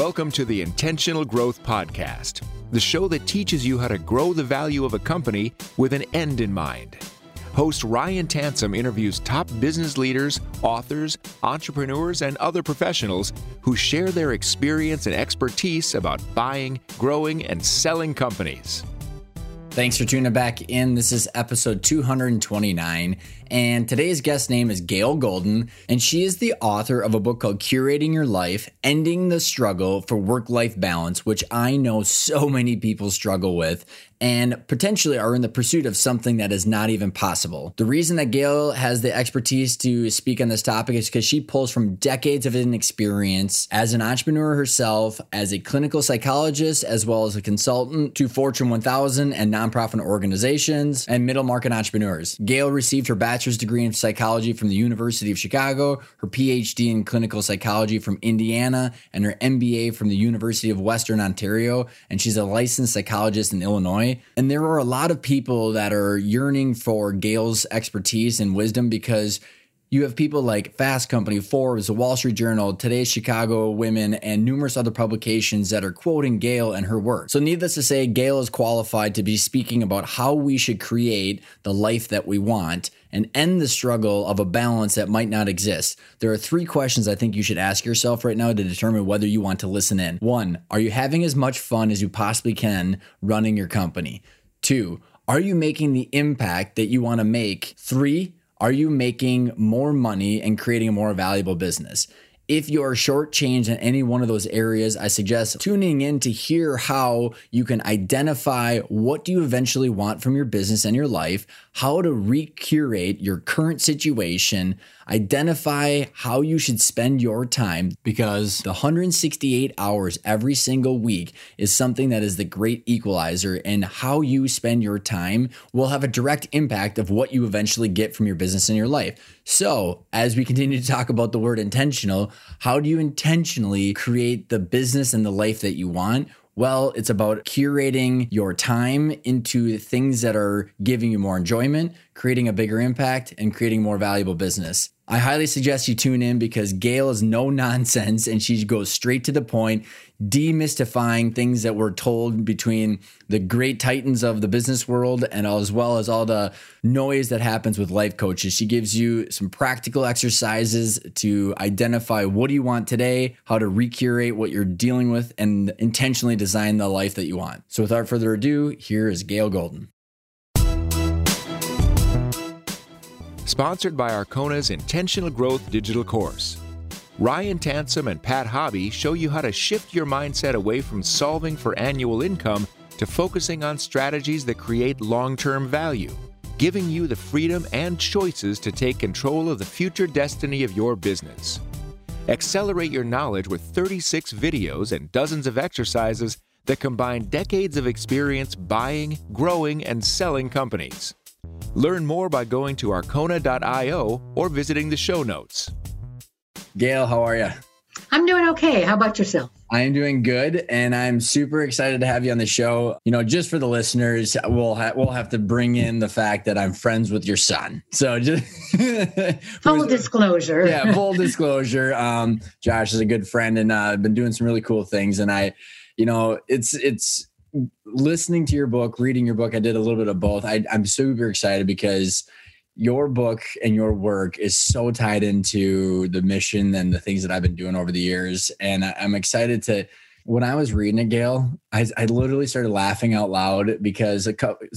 Welcome to the Intentional Growth Podcast, the show that teaches you how to grow the value of a company with an end in mind. Host Ryan Tansom interviews top business leaders, authors, entrepreneurs, and other professionals who share their experience and expertise about buying, growing, and selling companies. Thanks for tuning back in. This is episode 229. And today's guest name is Gail Golden, and she is the author of a book called Curating Your Life Ending the Struggle for Work Life Balance, which I know so many people struggle with and potentially are in the pursuit of something that is not even possible. The reason that Gail has the expertise to speak on this topic is because she pulls from decades of experience as an entrepreneur herself, as a clinical psychologist, as well as a consultant to Fortune 1000 and nonprofit organizations and middle market entrepreneurs. Gail received her bachelor's bachelor's degree in psychology from the University of Chicago, her PhD in clinical psychology from Indiana, and her MBA from the University of Western Ontario. And she's a licensed psychologist in Illinois. And there are a lot of people that are yearning for Gail's expertise and wisdom because you have people like Fast Company, Forbes, the Wall Street Journal, Today's Chicago Women, and numerous other publications that are quoting Gail and her work. So, needless to say, Gail is qualified to be speaking about how we should create the life that we want and end the struggle of a balance that might not exist. There are three questions I think you should ask yourself right now to determine whether you want to listen in. One, are you having as much fun as you possibly can running your company? Two, are you making the impact that you want to make? Three, are you making more money and creating a more valuable business? If you are shortchanged in any one of those areas, I suggest tuning in to hear how you can identify what do you eventually want from your business and your life, how to recurate your current situation, identify how you should spend your time because the 168 hours every single week is something that is the great equalizer and how you spend your time will have a direct impact of what you eventually get from your business and your life. So, as we continue to talk about the word intentional, how do you intentionally create the business and the life that you want? Well, it's about curating your time into things that are giving you more enjoyment, creating a bigger impact, and creating more valuable business. I highly suggest you tune in because Gail is no nonsense and she goes straight to the point, demystifying things that were told between the great titans of the business world and as well as all the noise that happens with life coaches. She gives you some practical exercises to identify what do you want today, how to recurate what you're dealing with, and intentionally design the life that you want. So without further ado, here is Gail Golden. Sponsored by Arkona's Intentional Growth digital course. Ryan Tansom and Pat Hobby show you how to shift your mindset away from solving for annual income to focusing on strategies that create long term value, giving you the freedom and choices to take control of the future destiny of your business. Accelerate your knowledge with 36 videos and dozens of exercises that combine decades of experience buying, growing, and selling companies. Learn more by going to arkona.io or visiting the show notes. Gail, how are you? I'm doing okay. How about yourself? I am doing good, and I'm super excited to have you on the show. You know, just for the listeners, we'll ha- we'll have to bring in the fact that I'm friends with your son. So just full disclosure. Yeah, full disclosure. Um, Josh is a good friend, and I've uh, been doing some really cool things. And I, you know, it's it's listening to your book, reading your book, I did a little bit of both. I, I'm super excited because your book and your work is so tied into the mission and the things that I've been doing over the years. And I'm excited to when I was reading it, Gail, I, I literally started laughing out loud because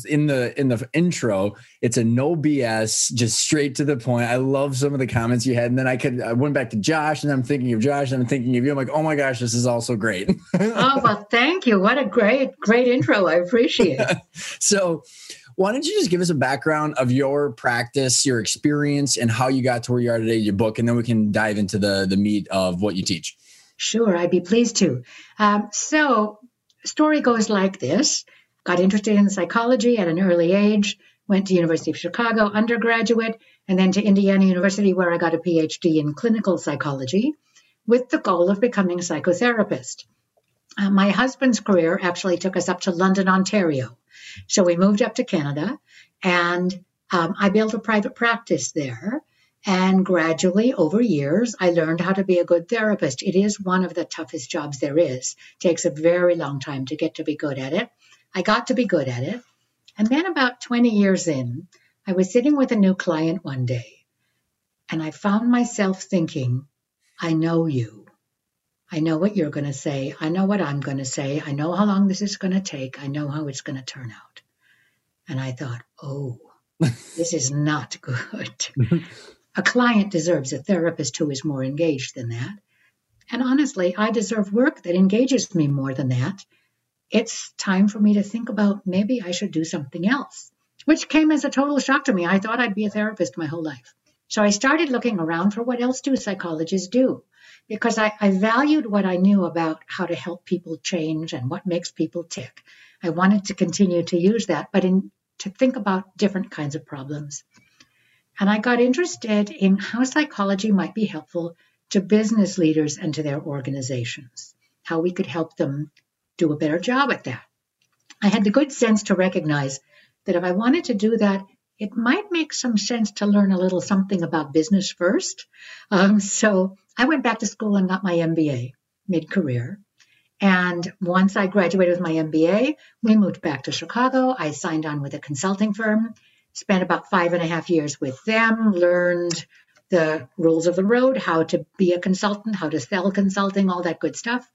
in the in the intro, it's a no BS, just straight to the point. I love some of the comments you had, and then I could I went back to Josh, and I'm thinking of Josh, and I'm thinking of you. I'm like, oh my gosh, this is also great. oh well, thank you. What a great great intro. I appreciate it. so. Why don't you just give us a background of your practice, your experience, and how you got to where you are today, your book, and then we can dive into the the meat of what you teach. Sure, I'd be pleased to. Um, so, story goes like this: got interested in psychology at an early age. Went to University of Chicago undergraduate, and then to Indiana University, where I got a PhD in clinical psychology, with the goal of becoming a psychotherapist. Uh, my husband's career actually took us up to London, Ontario. So we moved up to Canada, and um, I built a private practice there And gradually, over years, I learned how to be a good therapist. It is one of the toughest jobs there is. It takes a very long time to get to be good at it. I got to be good at it. And then, about 20 years in, I was sitting with a new client one day, and I found myself thinking, I know you. I know what you're going to say. I know what I'm going to say. I know how long this is going to take. I know how it's going to turn out. And I thought, oh, this is not good. A client deserves a therapist who is more engaged than that. And honestly, I deserve work that engages me more than that. It's time for me to think about maybe I should do something else, which came as a total shock to me. I thought I'd be a therapist my whole life. So I started looking around for what else do psychologists do? Because I, I valued what I knew about how to help people change and what makes people tick. I wanted to continue to use that, but in, to think about different kinds of problems. And I got interested in how psychology might be helpful to business leaders and to their organizations, how we could help them do a better job at that. I had the good sense to recognize that if I wanted to do that, it might make some sense to learn a little something about business first. Um, so I went back to school and got my MBA mid career. And once I graduated with my MBA, we moved back to Chicago. I signed on with a consulting firm spent about five and a half years with them, learned the rules of the road, how to be a consultant, how to sell consulting, all that good stuff.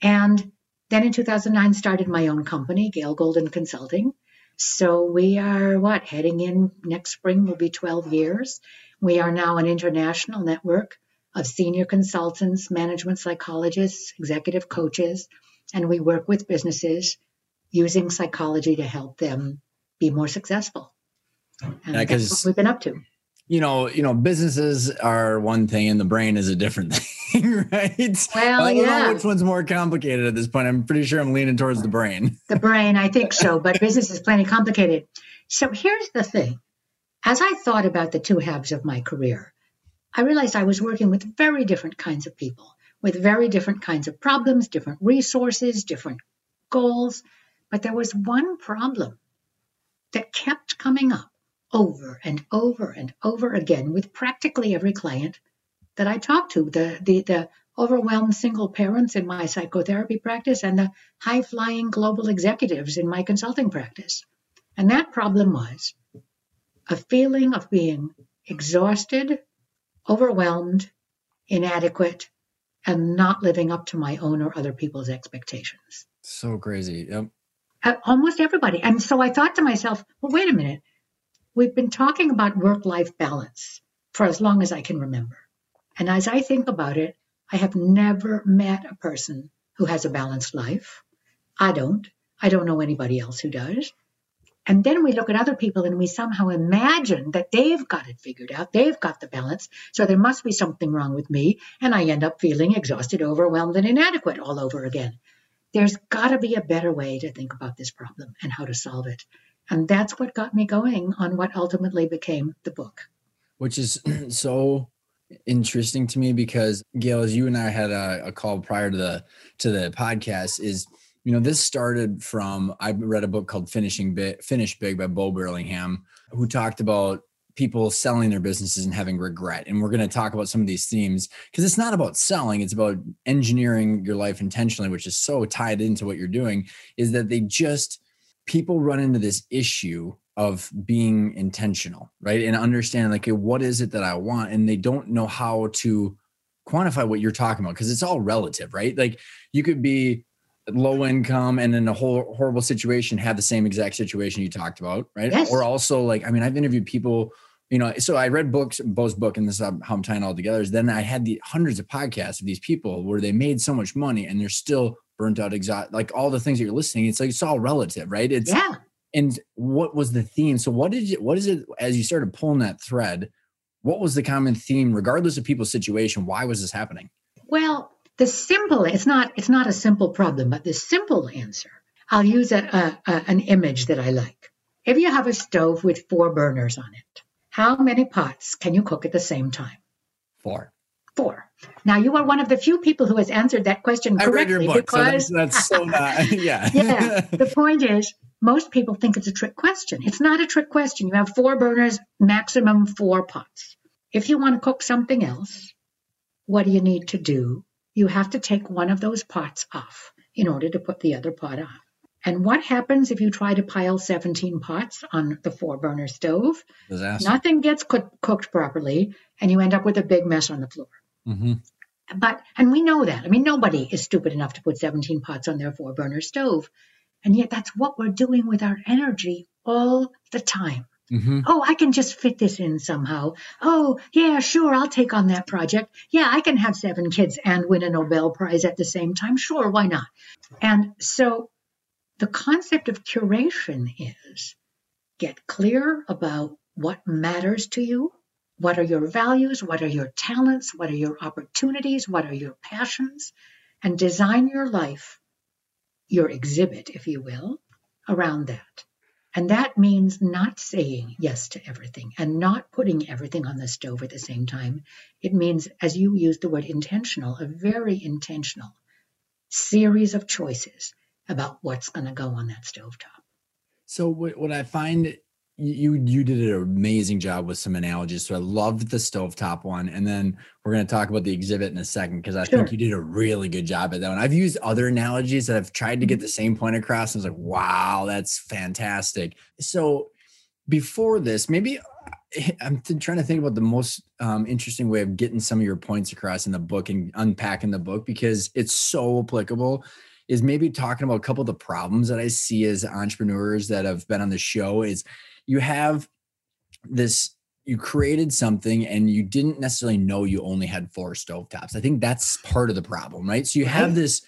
And then in 2009, started my own company, Gail Golden Consulting. So we are what heading in next spring will be 12 years. We are now an international network of senior consultants, management psychologists, executive coaches, and we work with businesses using psychology to help them be more successful. Yeah, that's what we've been up to. You know, you know, businesses are one thing and the brain is a different thing, right? Well, I don't yeah. know which one's more complicated at this point. I'm pretty sure I'm leaning towards the brain. The brain, I think so, but business is plenty complicated. So here's the thing. As I thought about the two halves of my career, I realized I was working with very different kinds of people, with very different kinds of problems, different resources, different goals. But there was one problem that kept coming up over and over and over again with practically every client that I talk to. The, the, the overwhelmed single parents in my psychotherapy practice and the high flying global executives in my consulting practice. And that problem was a feeling of being exhausted, overwhelmed, inadequate, and not living up to my own or other people's expectations. So crazy. Yep. Uh, almost everybody. And so I thought to myself, well, wait a minute. We've been talking about work life balance for as long as I can remember. And as I think about it, I have never met a person who has a balanced life. I don't. I don't know anybody else who does. And then we look at other people and we somehow imagine that they've got it figured out. They've got the balance. So there must be something wrong with me. And I end up feeling exhausted, overwhelmed, and inadequate all over again. There's got to be a better way to think about this problem and how to solve it. And that's what got me going on what ultimately became the book. Which is so interesting to me because Gail, as you and I had a, a call prior to the to the podcast, is you know this started from I read a book called Finishing Big, Finish Big by Bo Burlingham, who talked about people selling their businesses and having regret. And we're going to talk about some of these themes because it's not about selling, it's about engineering your life intentionally, which is so tied into what you're doing, is that they just people run into this issue of being intentional, right? And understand like, okay, what is it that I want? And they don't know how to quantify what you're talking about because it's all relative, right? Like you could be low income and in a whole horrible situation have the same exact situation you talked about, right? Yes. Or also like, I mean, I've interviewed people, you know, so I read books, Bo's book, and this is how I'm tying all together. Is then I had the hundreds of podcasts of these people where they made so much money and they're still burnt out, exhaust, like all the things that you're listening. It's like it's all relative, right? It's yeah. And what was the theme? So what did you? What is it as you started pulling that thread? What was the common theme, regardless of people's situation? Why was this happening? Well, the simple it's not it's not a simple problem, but the simple answer. I'll use a, a, a an image that I like. If you have a stove with four burners on it, how many pots can you cook at the same time? Four four. Now, you are one of the few people who has answered that question correctly book, because so that's, that's, so not, yeah. yeah. The point is, most people think it's a trick question. It's not a trick question. You have four burners, maximum four pots. if you want to cook something else, what do you need to do? You have to take one of those pots off in order to put the other pot on. And what happens if you try to pile 17 pots on the four burner stove? Disaster. Nothing gets cook- cooked properly, and you end up with a big mess on the floor. Hmm But, and we know that. I mean, nobody is stupid enough to put 17 pots on their four burner stove. And yet, that's what we're doing with our energy all the time. hmm Oh, I can just fit this in somehow. Oh, yeah, sure, I'll take on that project. Yeah, I can have seven kids and win a Nobel Prize at the same time. Sure, why not? And so the concept of curation is get clear about what matters to you. What are your values? What are your talents? What are your opportunities? What are your passions? And design your life, your exhibit, if you will, around that. And that means not saying yes to everything and not putting everything on the stove at the same time. It means, as you used the word intentional, a very intentional series of choices about what's going to go on that stovetop. So what, what I find you you did an amazing job with some analogies. So I loved the stovetop one, and then we're going to talk about the exhibit in a second because I Sure. think you did a really good job at that one. I've used other analogies that I've tried to get the same point across, and I was like, wow, that's fantastic. So before this, maybe I'm th- trying to think about the most um, interesting way of getting some of your points across in the book and unpacking the book because it's so applicable is maybe talking about a couple of the problems that I see as entrepreneurs that have been on the show is you have this you created something and you didn't necessarily know you only had four stovetops. I think that's part of the problem, right? So you have this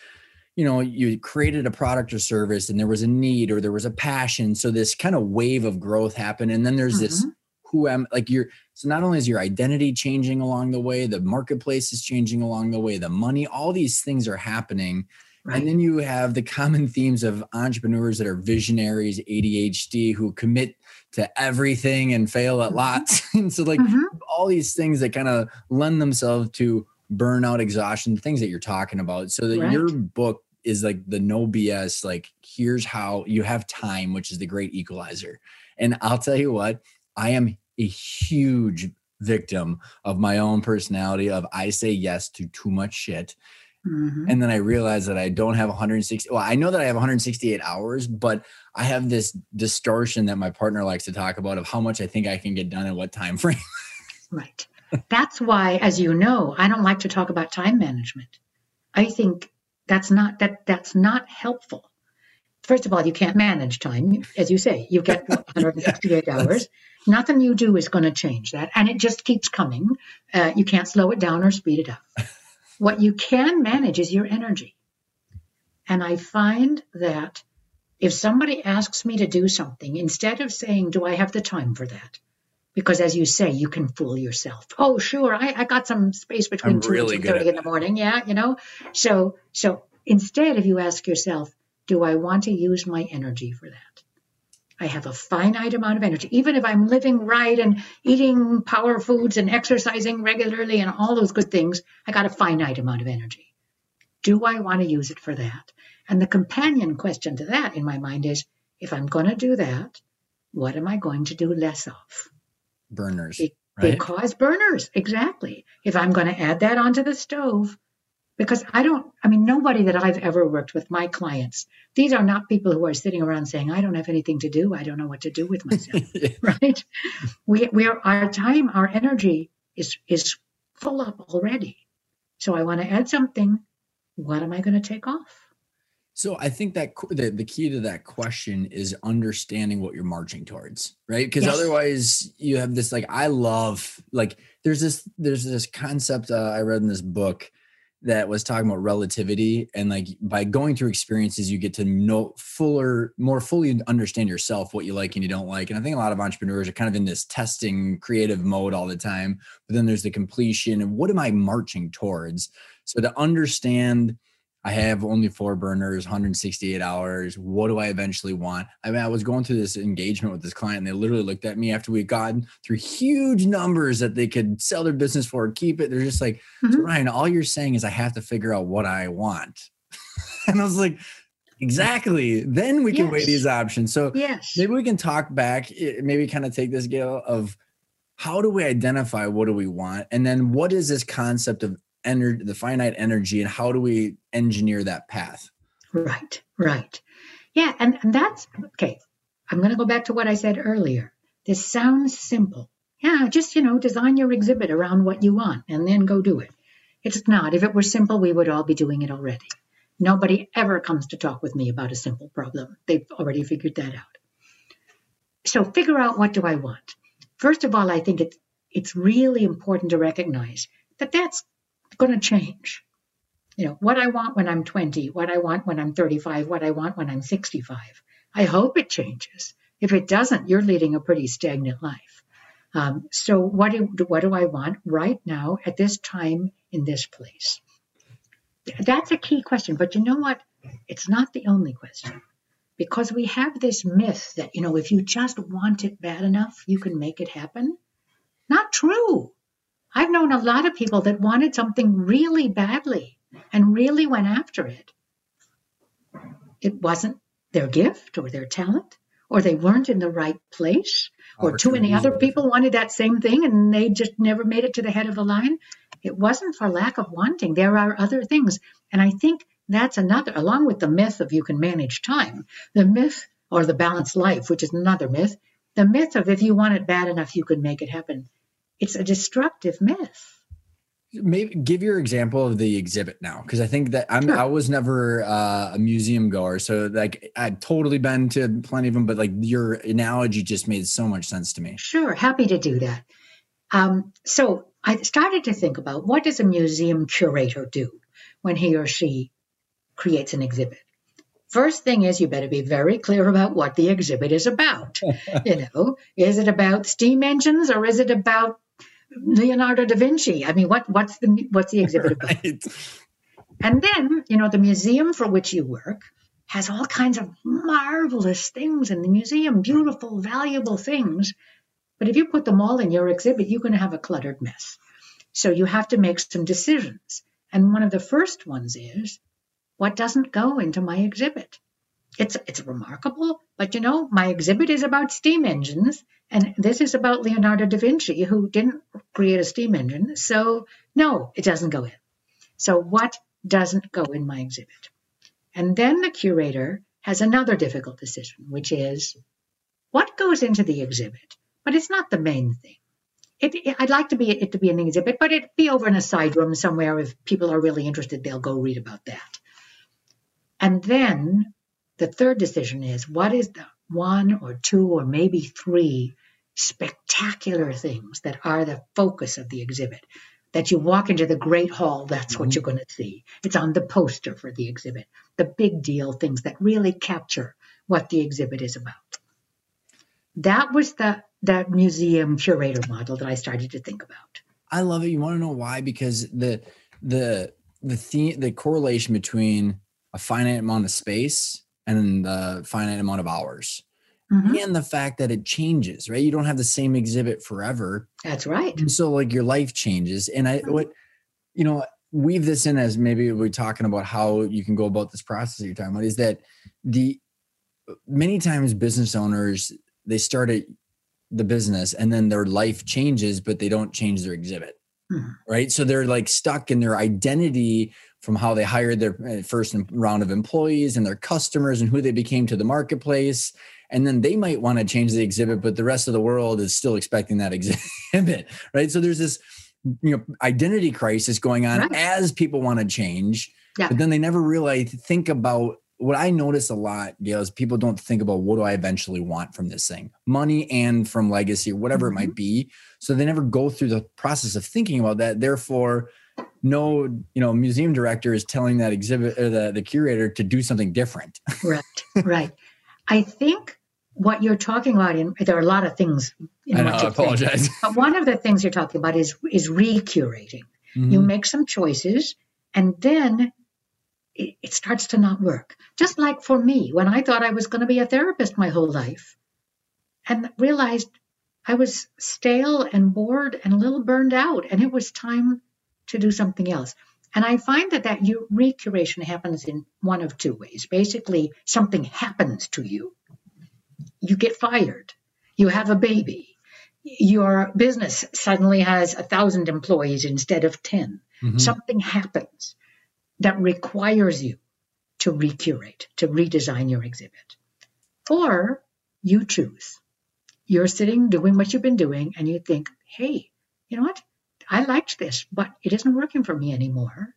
you know, you created a product or service and there was a need or there was a passion. So this kind of wave of growth happened. And then there's this mm-hmm. who am like you're so not only is your identity changing along the way, the marketplace is changing along the way, the money, all these things are happening. Right. And then you have the common themes of entrepreneurs that are visionaries, ADHD, who commit to everything and fail at Mhm. lots. and so, like, Mhm. all these things that kind of lend themselves to burnout, exhaustion, the things that you're talking about. So, that your book is like the no BS, like, here's how you have time, which is the great equalizer. And I'll tell you what, I am a huge victim of my own personality of I say yes to too much shit Mhm. and then I realized that I don't have 160. Well, I know that I have 168 hours, but I have this distortion that my partner likes to talk about of how much I think I can get done in what time frame. Right. That's why, as you know, I don't like to talk about time management. I think that's not that that's not helpful. First of all, you can't manage time, as you say. You get 168 hours. Nothing you do is going to change that, and it just keeps coming. Uh, you can't slow it down or speed it up. What you can manage is your energy, and I find that if somebody asks me to do something, instead of saying, "Do I have the time for that?" because as you say, you can fool yourself. Oh, sure, I, I got some space between I'm two really and good thirty in the morning. Yeah, you know. So so instead, if you ask yourself, do I want to use my energy for that? I have a finite amount of energy. Even if I'm living right and eating power foods and exercising regularly and all those good things, I got a finite amount of energy. Do I want to use it for that? And the companion question to that in my mind is if I'm going to do that, what am I going to do less of? Burners, Be- right? Because burners, exactly. If I'm going to add that onto the stove, because I don't, I mean, nobody that I've ever worked with, my clients, these are not people who are sitting around saying, I don't have anything to do. I don't know what to do with myself, right? We, we are, our time, our energy is, is full up already. So I want to add something. What am I going to take off? So I think that the, the key to that question is understanding what you're marching towards, right? Because Yes. otherwise you have this like I love like there's this there's this concept uh, I read in this book that was talking about relativity and like by going through experiences you get to know fuller more fully understand yourself what you like and you don't like and i think a lot of entrepreneurs are kind of in this testing creative mode all the time but then there's the completion and what am i marching towards? So to understand I have only four burners, 168 hours. What do I eventually want? I mean, I was going through this engagement with this client, and they literally looked at me after we'd gotten through huge numbers that they could sell their business for, keep it. They're just like, so Mhm. Ryan, all you're saying is I have to figure out what I want. and I was like, exactly. Then we can weigh these options. So Yes. maybe we can talk back, eh, maybe kind of take this, Gail, of how do we identify what do we want? And then what is this concept of energy, the finite energy, and how do we engineer that path? Right, right. Yeah, and, and that's okay. I'm going to go back to what I said earlier. This sounds simple. Yeah, just, you know, design your exhibit around what you want and then go do it. It's not. If it were simple, we would all be doing it already. Nobody ever comes to talk with me about a simple problem. They've already figured that out. So figure out what do I want. First of all, I think it's it's really important to recognize that that's going to change. You know, what I want when I'm 20, what I want when I'm 35, what I want when I'm 65. I hope it changes. If it doesn't, you're leading a pretty stagnant life. Um, so what do what do I want right now at this time in this place? That's a key question. But you know what? It's not the only question because we have this myth that you know if you just want it bad enough, you can make it happen. Not true. I've known a lot of people that wanted something really badly and really went after it. It wasn't their gift or their talent, or they weren't in the right place, or too many other people wanted that same thing and they just never made it to the head of the line. It wasn't for lack of wanting. There are other things. And I think that's another, along with the myth of you can manage time, the myth or the balanced life, which is another myth, the myth of if you want it bad enough, you can make it happen. It's a destructive myth maybe give your example of the exhibit now because i think that i'm sure. i was never uh, a museum goer so like i've totally been to plenty of them but like your analogy just made so much sense to me sure happy to do that um, so i started to think about what does a museum curator do when he or she creates an exhibit First thing is, you better be very clear about what the exhibit is about. you know, is it about steam engines or is it about Leonardo da Vinci. I mean, what what's the what's the exhibit about? And then, you know, the museum for which you work has all kinds of marvelous things in the museum, beautiful, valuable things. But if you put them all in your exhibit, you're going to have a cluttered mess. So you have to make some decisions. And one of the first ones is what doesn't go into my exhibit? It's it's remarkable, but you know, my exhibit is about steam engines, and this is about Leonardo da Vinci, who didn't create a steam engine. So no, it doesn't go in. So what doesn't go in my exhibit? And then the curator has another difficult decision, which is what goes into the exhibit, but it's not the main thing. It, it, I'd like to be it to be an exhibit, but it'd be over in a side room somewhere. If people are really interested, they'll go read about that. And then the third decision is what is the one or two or maybe three spectacular things that are the focus of the exhibit. That you walk into the Great Hall, that's mm-hmm. what you're going to see. It's on the poster for the exhibit. The big deal things that really capture what the exhibit is about. That was the that museum curator model that I started to think about. I love it. You want to know why? Because the the the theme, the correlation between a finite amount of space and the finite amount of hours. Mm-hmm. And the fact that it changes, right? You don't have the same exhibit forever. That's right. And so like your life changes. And I what you know, weave this in as maybe we're talking about how you can go about this process that you're talking about is that the many times business owners they start at the business and then their life changes, but they don't change their exhibit. Mm-hmm. Right. So they're like stuck in their identity from how they hired their uh, first round of employees and their customers and who they became to the marketplace and then they might want to change the exhibit but the rest of the world is still expecting that exhibit right so there's this you know identity crisis going on right. as people want to change yeah. but then they never really think about what I notice a lot, Gail, is people don't think about what do I eventually want from this thing, money and from legacy or whatever mm-hmm. it might be. So they never go through the process of thinking about that. Therefore, no you know museum director is telling that exhibit or the, the curator to do something different right right i think what you're talking about in there are a lot of things in I, know, I apologize saying, but one of the things you're talking about is is recurating mm-hmm. you make some choices and then it, it starts to not work just like for me when i thought i was going to be a therapist my whole life and realized i was stale and bored and a little burned out and it was time to do something else. And I find that that recuration happens in one of two ways. Basically, something happens to you. You get fired. You have a baby. your business suddenly has a thousand employees instead of 10. Mm-hmm. Something happens that requires you to recurate, to redesign your exhibit. Or you choose. You're sitting doing what you've been doing and you think, hey, you know what? I liked this, but it isn't working for me anymore.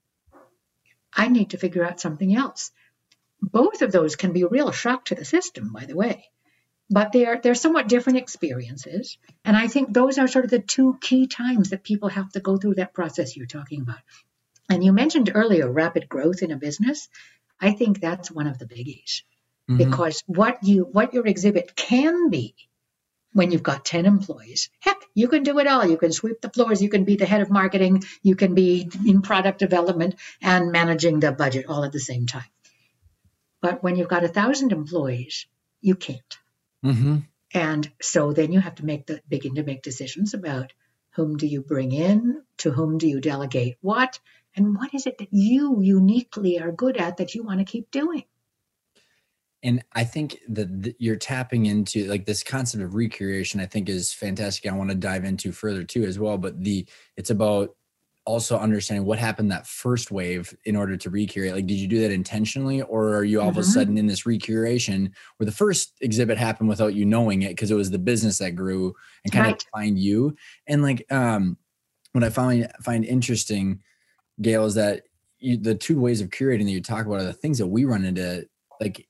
I need to figure out something else. Both of those can be a real shock to the system, by the way. But they're they're somewhat different experiences. And I think those are sort of the two key times that people have to go through that process you're talking about. And you mentioned earlier rapid growth in a business. I think that's one of the biggies. Mm-hmm. Because what you what your exhibit can be when you've got 10 employees. Heck, you can do it all. You can sweep the floors, you can be the head of marketing, you can be in product development and managing the budget all at the same time. But when you've got a thousand employees, you can't. Mm-hmm. And so then you have to make the begin to make decisions about whom do you bring in, to whom do you delegate what, and what is it that you uniquely are good at that you want to keep doing and i think that you're tapping into like this concept of recuration i think is fantastic i want to dive into further too as well but the it's about also understanding what happened that first wave in order to recreate like did you do that intentionally or are you all mm-hmm. of a mm-hmm. sudden in this recuration where the first exhibit happened without you knowing it because it was the business that grew and kind right. of find you and like um what i find find interesting gail is that you, the two ways of curating that you talk about are the things that we run into like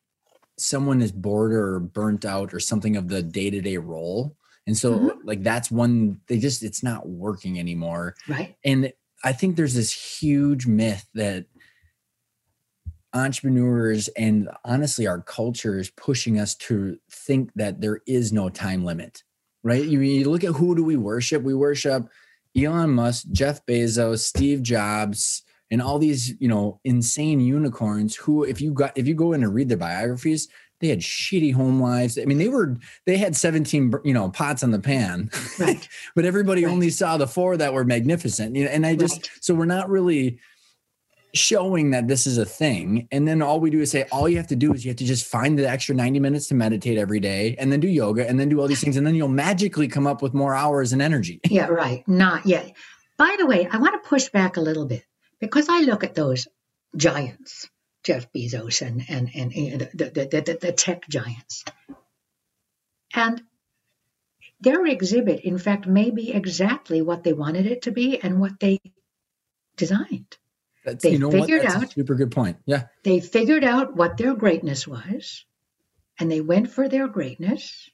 someone is bored or burnt out or something of the day-to-day role. And so mm-hmm. like that's one they just it's not working anymore. Right. And i think there's this huge myth that entrepreneurs and honestly our culture is pushing us to think that there is no time limit right? You, you look at who do we worship? We worship elon musk jeff bezos steve jobs and all these you know insane unicorns who if you got if you go in and read their biographies they had shitty home lives i mean they were they had 17 you know pots on the pan right but everybody right. only saw the four that were magnificent you know and i just right. so we're not really showing that this is a thing and then all we do is say all you have to do is you have to just find the extra 90 minutes to meditate every day and then do yoga and then do all these things and then you'll magically come up with more hours and energy. Yeah right. Not yet. By the way i want to push back a little bit because I look at those giants, Jeff Bezos and and and, and the, the, the, the tech giants, and their exhibit, in fact, may be exactly what they wanted it to be and what they designed. That's, they you know figured out super good point. Yeah, they figured out what their greatness was, and they went for their greatness.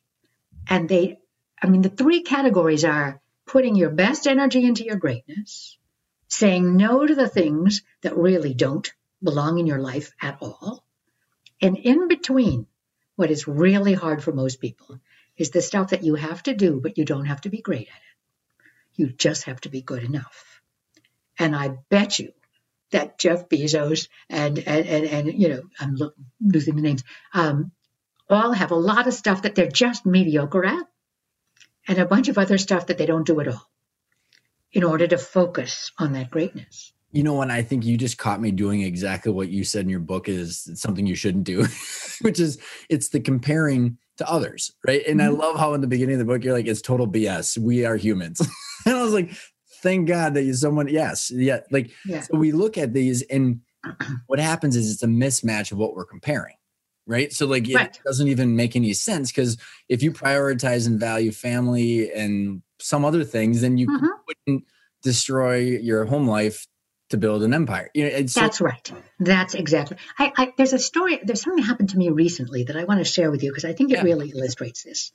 And they, I mean, the three categories are putting your best energy into your greatness, saying no to the things that really don't belong in your life at all. And in between, what is really hard for most people is the stuff that you have to do, but you don't have to be great at it. You just have to be good enough. And I bet you that Jeff Bezos and and and, and you know I'm lo- losing the names um, all have a lot of stuff that they're just mediocre at, and a bunch of other stuff that they don't do at all in order to focus on that greatness. You know, and I think you just caught me doing exactly what you said in your book is something you shouldn't do, which is it's the comparing to others, right? And mm-hmm. I love how in the beginning of the book you're like, it's total BS. We are humans. and I was like, thank God that you someone, yes, yeah. Like yeah. so we look at these and what happens is it's a mismatch of what we're comparing right so like it right. doesn't even make any sense because if you prioritize and value family and some other things, then you mm-hmm. wouldn't destroy your home life to build an empire. You know, That's right. That's exactly. I, I, there's a story. There's something happened to me recently that I want to share with you because I think it yeah. really illustrates this.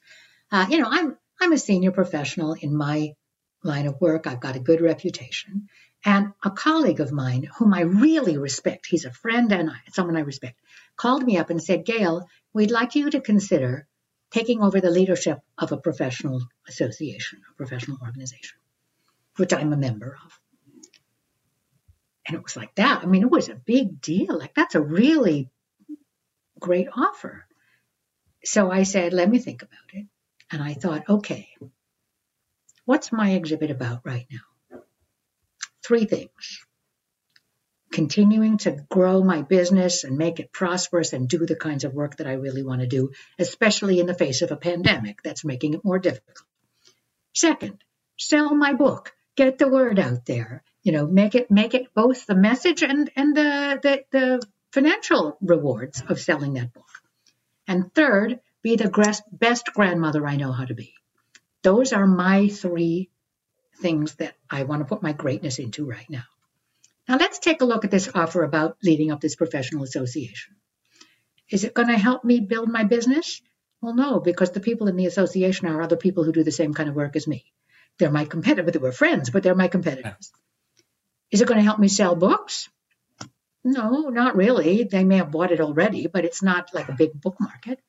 Uh, you know, I'm I'm a senior professional in my line of work. I've got a good reputation, and a colleague of mine, whom I really respect, he's a friend and someone I respect, called me up and said, "Gail, we'd like you to consider taking over the leadership of a professional association, a professional organization, which I'm a member of. And it was like that. I mean, it was a big deal. Like, that's a really great offer. So I said, let me think about it. And I thought, okay, what's my exhibit about right now? Three things continuing to grow my business and make it prosperous and do the kinds of work that I really want to do, especially in the face of a pandemic that's making it more difficult. Second, sell my book. Get the word out there. You know, make it make it both the message and and the the, the financial rewards of selling that book. And third, be the best grandmother I know how to be. Those are my three things that I want to put my greatness into right now. Now, let's take a look at this offer about leading up this professional association. Is it going to help me build my business? Well, no, because the people in the association are other people who do the same kind of work as me. They're my competitors. They were friends, but they're my competitors. Is it going to help me sell books? No, not really. They may have bought it already, but it's not like a big book market.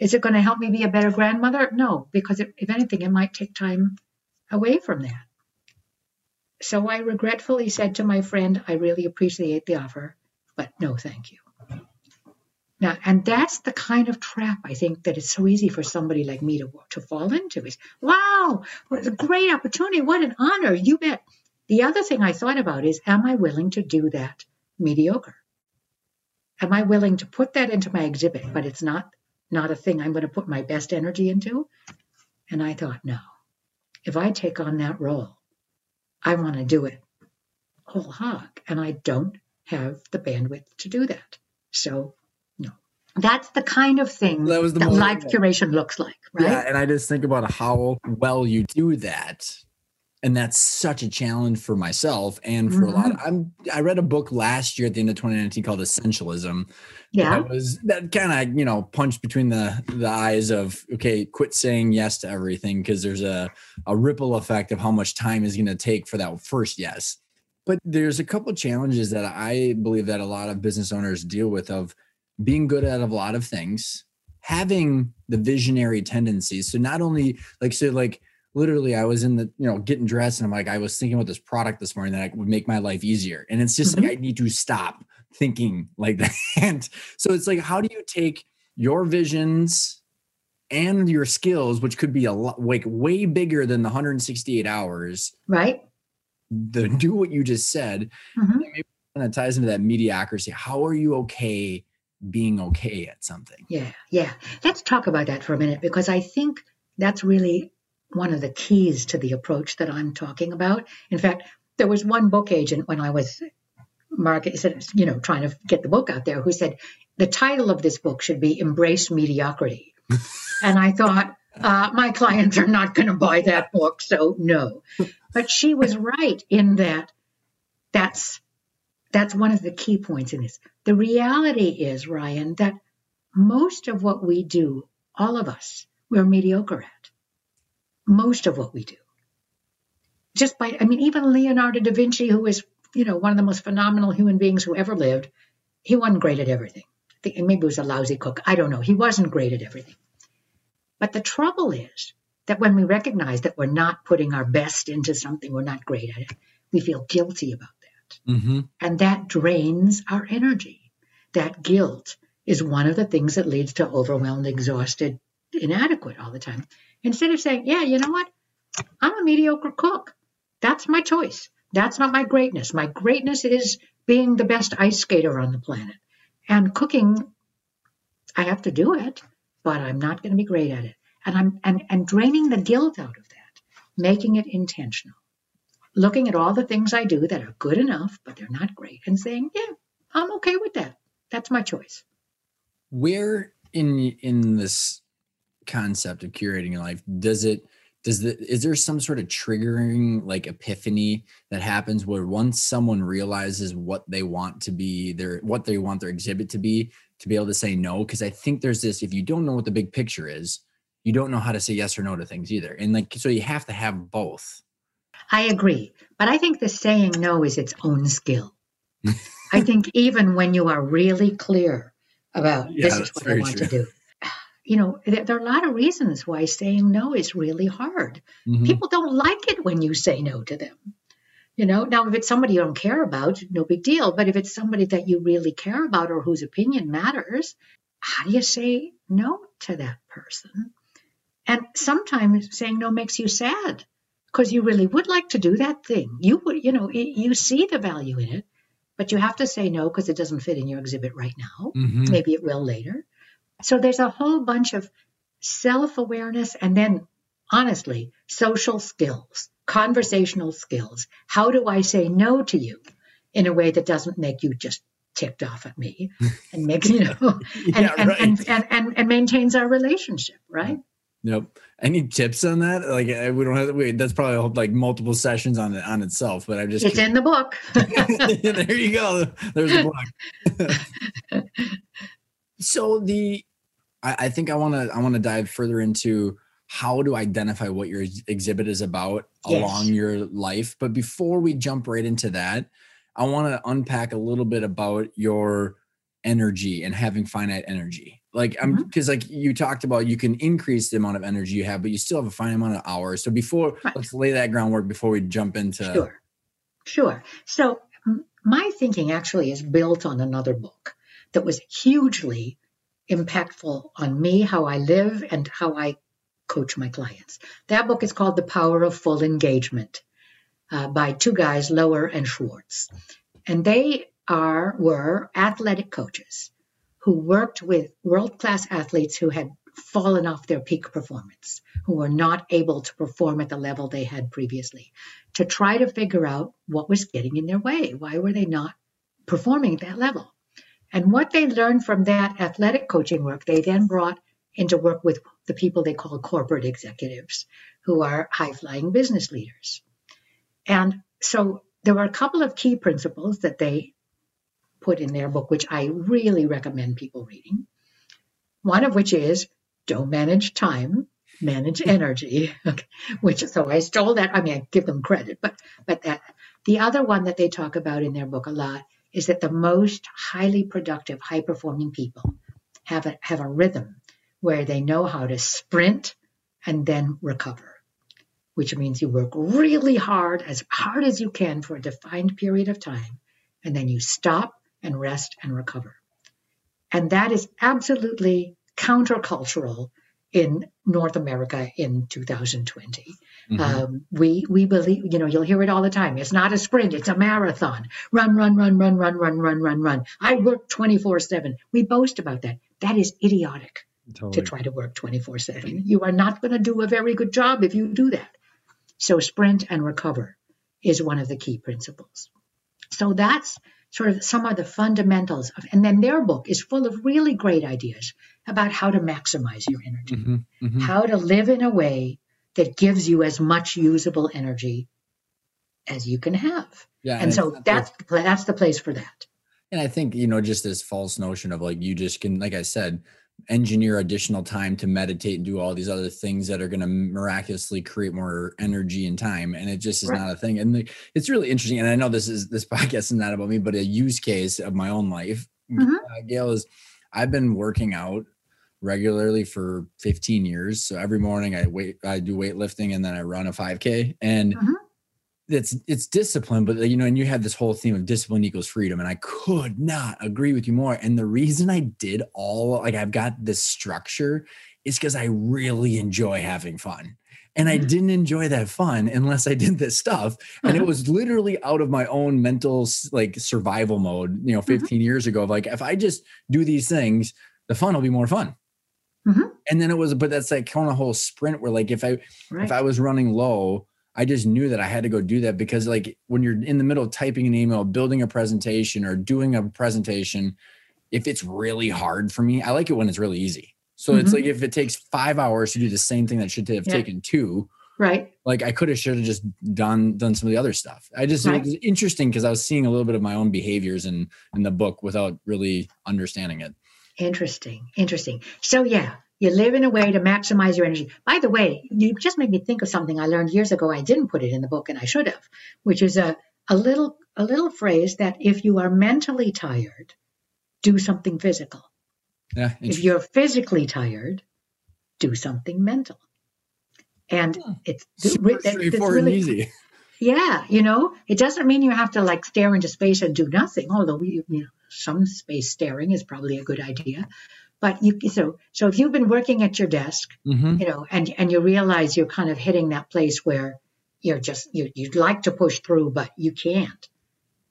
Is it going to help me be a better grandmother? No, because it, if anything, it might take time away from that. So I regretfully said to my friend, I really appreciate the offer, but no, thank you. Now, and that's the kind of trap I think that it's so easy for somebody like me to, to fall into is, wow, what a great opportunity. What an honor. You bet. The other thing I thought about is, am I willing to do that mediocre? Am I willing to put that into my exhibit, but it's not not a thing I'm going to put my best energy into? And I thought, no. If I take on that role, I want to do it whole hog, and I don't have the bandwidth to do that. So no. that's the kind of thing that, was the that life curation looks like, right? Yeah, and I just think about how well you do that. And that's such a challenge for myself and for mm-hmm. a lot. Of, mm-hmm. I'm I read a book last year at the end of 2019 called Essentialism. Yeah, that was that kind of you know punched between the the eyes of okay, quit saying yes to everything because there's a a ripple effect of how much time is going to take for that first yes. But there's a couple challenges that I believe that a lot of business owners deal with of being good at a lot of things, having the visionary tendencies. So not only like so like literally I was in the you know getting dressed and I'm like I was thinking about this product this morning that would make my life easier. And it's just mm-hmm. like I need to stop thinking like that. And so it's like how do you take your visions and your skills, which could be a lot like way bigger than the 168 hours. Right. The do what you just said. Mm-hmm. Maybe kind of ties into that mediocrity. How are you okay being okay at something. Yeah, yeah. Let's talk about that for a minute because I think that's really one of the keys to the approach that I'm talking about. In fact, there was one book agent when I was market, you know, trying to get the book out there, who said the title of this book should be "Embrace Mediocrity," and I thought. Uh, my clients are not going to buy that book, so no. But she was right in that that's that's one of the key points in this. The reality is, Ryan, that most of what we do, all of us, we're mediocre at. Most of what we do. Just by, I mean, even Leonardo da Vinci, who is, you know, one of the most phenomenal human beings who ever lived, he wasn't great at everything. I think maybe he was a lousy cook. I don't know. He wasn't great at everything. But the trouble is that when we recognize that we're not putting our best into something, we're not great at it, we feel guilty about Mm-hmm. And that drains our energy. That guilt is one of the things that leads to overwhelmed, exhausted, inadequate all the time. Instead of saying, yeah, you know what? I'm a mediocre cook. That's my choice. That's not my greatness. My greatness is being the best ice skater on the planet. And cooking, I have to do it, but I'm not going to be great at it. And I'm and, and draining the guilt out of that, making it intentional looking at all the things I do that are good enough, but they're not great, and saying, yeah, I'm okay with that. That's my choice. Where in in this concept of curating your life does it does the is there some sort of triggering like epiphany that happens where once someone realizes what they want to be their what they want their exhibit to be to be able to say no because i think there's this if you don't know what the big picture is you don't know how to say yes or no to things either and like so you have to have both I agree. But I think the saying no is its own skill. I think even when you are really clear about yeah, this is what I want true. to do, you know, there, there, are a lot of reasons why saying no is really hard. Mm-hmm. People don't like it when you say no to them. You know, now if it's somebody you don't care about, no big deal. But if it's somebody that you really care about or whose opinion matters, how do you say no to that person? And sometimes saying no makes you sad because you really would like to do that thing. You would, you know, you see the value in it, but you have to say no because it doesn't fit in your exhibit right now. Mm-hmm. Maybe it will later. So there's a whole bunch of self awareness and then honestly, social skills, conversational skills. How do I say no to you in a way that doesn't make you just ticked off at me and makes, you know, and, Yeah, and, right. and, and, and, and maintains our relationship, right? Nope. Any tips on that? Like we don't have. Wait, that's probably like multiple sessions on it on itself. But I'm just. It's in the book. there you go. There's the book. so the, I, I think I want to I want to dive further into how to identify what your exhibit is about Yes. along your life. But before we jump right into that, I want to unpack a little bit about your energy and having finite energy. Like I'm mm-hmm. because like you talked about you can increase the amount of energy you have, but you still have a finite amount of hours. So before Right. let's lay that groundwork before we jump into Sure. Sure. So my thinking actually is built on another book that was hugely impactful on me, how I live, and how I coach my clients. That book is called The Power of Full Engagement uh, by two guys, Loehr and Schwartz. And they are were athletic coaches who worked with world-class athletes who had fallen off their peak performance, who were not able to perform at the level they had previously to try to figure out what was getting in their way. Why were they not performing at that level? And what they learned from that athletic coaching work, they then brought into work with the people they call corporate executives, who are high flying business leaders. And so there were a couple of key principles that they put in their book, which I really recommend people reading. One of which is don't manage time, manage energy. Okay. Which so I stole that. I mean, I give them credit, but but that the other one that they talk about in their book a lot is that the most highly productive, high performing people have a have a rhythm where they know how to sprint and then recover, which means you work really hard, as hard as you can for a defined period of time, and then you stop and rest and recover. And that is absolutely countercultural in North America in 2020. Mhm. Um, we we believe, you know, you'll hear it all the time. It's not a sprint; it's a marathon. Run, run, run, run, run, run, run, run, run. I work 24/7. We boast about that. That is idiotic to try to work 24/7. You are not going to do a very good job if you do that. So sprint and recover is one of the key principles. So that's sort of some of the fundamentals of, and then their book is full of really great ideas about how to maximize your energy Mhm, mhm. how to live in a way that gives you as much usable energy as you can have. Yeah, And it's so that's the that's the place for that. And I think, you know, just this false notion of like you just can, like I said, engineer additional time to meditate and do all these other things that are going to miraculously create more energy and time. And it just is Right. not a thing. And like, it's really interesting. And I know this is, this podcast is not about me, but a use case of my own life, Mhm. uh, Gail, is I've been working out regularly for 15 years. So every morning I wait, I do weightlifting and then I run a 5K. And Mhm. it's it's discipline, but you know, and you have this whole theme of discipline equals freedom, and I could not agree with you more. And the reason I did all like I've got this structure is because I really enjoy having fun. And I Mhm. didn't enjoy that fun unless I did this stuff. And it was literally out of my own mental like survival mode, you know, 15 years ago. Of like, if I just do these things, the fun will be more fun. Mhm. And then it was, but that's like kind of whole sprint where like if I Right. if I was running low, I just knew that I had to go do that because like when you're in the middle of typing an email, building a presentation or doing a presentation, if it's really hard for me, I like it when it's really easy. So it's Mhm. like if it takes five hours to do the same thing that should have Yeah. taken two, right. like I could have should have just done done some of the other stuff. I just Right. it was interesting because I was seeing a little bit of my own behaviors in in the book without really understanding it. Interesting. Interesting. So yeah, you live in a way to maximize your energy. By the way, you just made me think of something I learned years ago. I didn't put it in the book and I should have, which is a, a little a little phrase that if you are mentally tired, do something physical. Yeah. If you're physically tired, do something mental. And it's Super that- that's straightforward and really- easy. yeah, you know, it doesn't mean you have to like stare into space and do nothing. Although we, you know, some space staring is probably a good idea. But you, so so if you've been working at your desk, Mhm. you know, and and you realize you're kind of hitting that place where you're just you you'd like to push through, but you can't.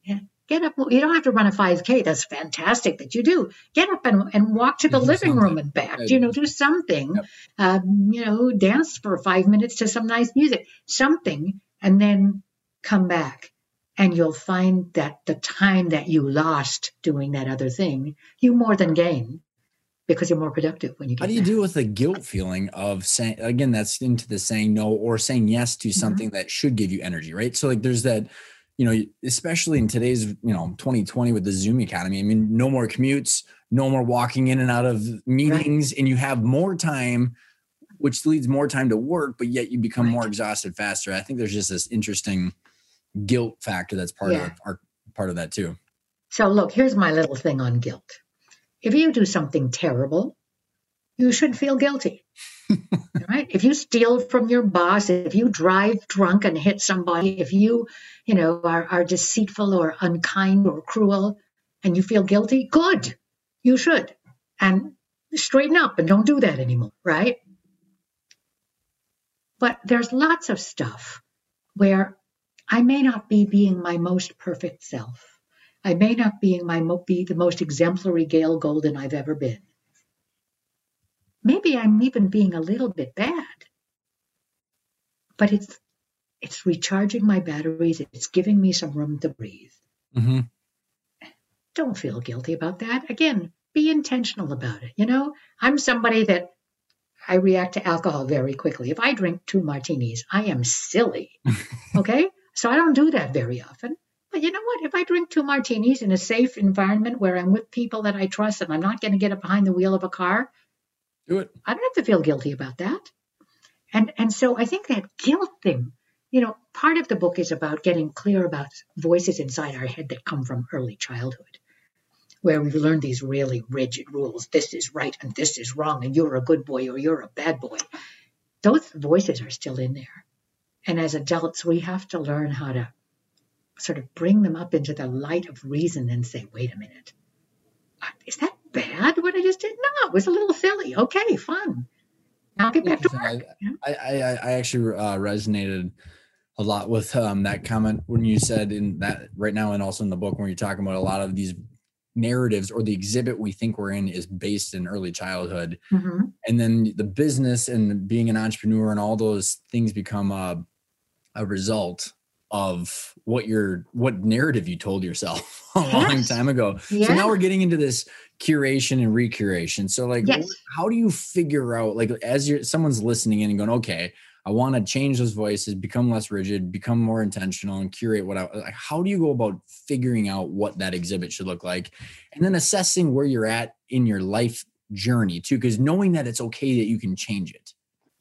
Yeah, Get up. You don't have to run a 5K. That's fantastic that you do. Get up and, and walk to the Do living room and back. You know, do something. Yep. Um, you know, dance for five minutes to some nice music, something, and then come back. And you'll find that the time that you lost doing that other thing, you more than gain because you're more productive when you get How do you back. deal with the guilt feeling of saying again? That's into the saying no or saying yes to Mm-hmm. something that should give you energy, right? So like, there's that, you know, especially in today's you know 2020 with the Zoom economy. I mean, no more commutes, no more walking in and out of meetings, and you have more time, which leads more time to work, but yet you become more exhausted faster. I think there's just this interesting guilt factor that's part Yeah. of our part of that too. So, look, here's my little thing on guilt. If you do something terrible, you should feel guilty. right? If you steal from your boss, if you drive drunk and hit somebody, if you, you know, are, are deceitful or unkind or cruel and you feel guilty, good. You should. And straighten up and don't do that anymore, right? But there's lots of stuff where I may not be being my most perfect self. I may not be, my, mo- be the most exemplary Gail Golden I've ever been. Maybe I'm even being a little bit bad. But it's it's recharging my batteries. It's giving me some room to breathe. Mm-hmm. Don't feel guilty about that. Again, be intentional about it. You know, I'm somebody that I react to alcohol very quickly. If I drink two martinis, I am silly. Okay? so I don't do that very often. But you know what? If I drink two martinis in a safe environment where I'm with people that I trust and I'm not going to get up behind the wheel of a car, Do it. I don't have to feel guilty about that. And and so I think that guilt thing, you know, part of the book is about getting clear about voices inside our head that come from early childhood, where we've learned these really rigid rules. This is right and this is wrong, and you're a good boy or you're a bad boy. Those voices are still in there. And as adults, we have to learn how to sort of bring them up into the light of reason and say, wait a minute, is that bad what I just did? No, it was a little silly. Okay, fun. Now get back to work. I, I, I actually uh, resonated a lot with um, that comment when you said in that right now and also in the book when you're talking about a lot of these narratives or the exhibit we think we're in is based in early childhood Mhm. and then the business and being an entrepreneur and all those things become a, a result of what your what narrative you told yourself a long time ago so now we're getting into this curation and recuration so like Yes. how do you figure out like as you're someone's listening in and going okay i want to change those voices become less rigid become more intentional and curate what i like how do you go about figuring out what that exhibit should look like and then assessing where you're at in your life journey too because knowing that it's okay that you can change it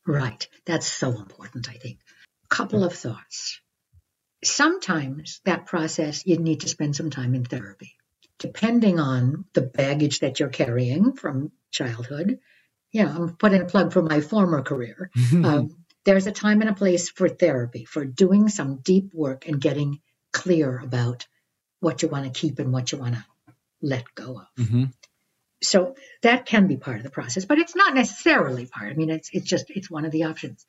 Right. That's so important, I think. Couple of thoughts. Sometimes that process, you need to spend some time in therapy, depending on the baggage that you're carrying from childhood. Yeah, I'm putting a plug for my former career. Um, there's a time and a place for therapy, for doing some deep work and getting clear about what you want to keep and what you want to let go of. Mhm. So that can be part of the process, but it's not necessarily part. I mean, it's it's just it's one of the options.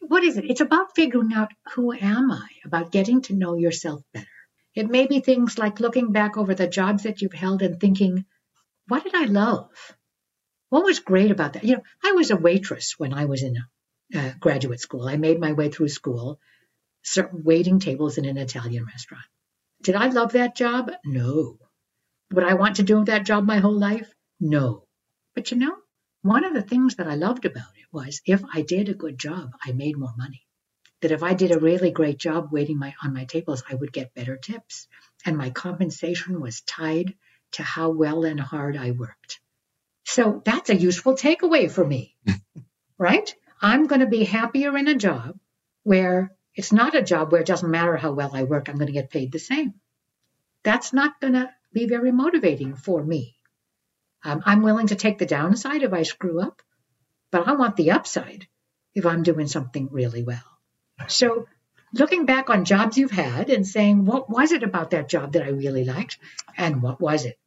What is it? It's about figuring out who am I, about getting to know yourself better. It may be things like looking back over the jobs that you've held and thinking, what did I love? What was great about that? You know, I was a waitress when I was in uh, graduate school. I made my way through school, waiting tables in an Italian restaurant. Did I love that job? No. Would I want to do that job my whole life? No. But you know, one of the things that I loved about it was if I did a good job, I made more money. That if I did a really great job waiting my, on my tables, I would get better tips. And my compensation was tied to how well and hard I worked. So that's a useful takeaway for me, right? I'm going to be happier in a job where it's not a job where it doesn't matter how well I work, I'm going to get paid the same. That's not going to be very motivating for me. Um, I'm willing to take the downside if I screw up, but I want the upside if I'm doing something really well. So, looking back on jobs you've had and saying, what was it about that job that I really liked? And what was it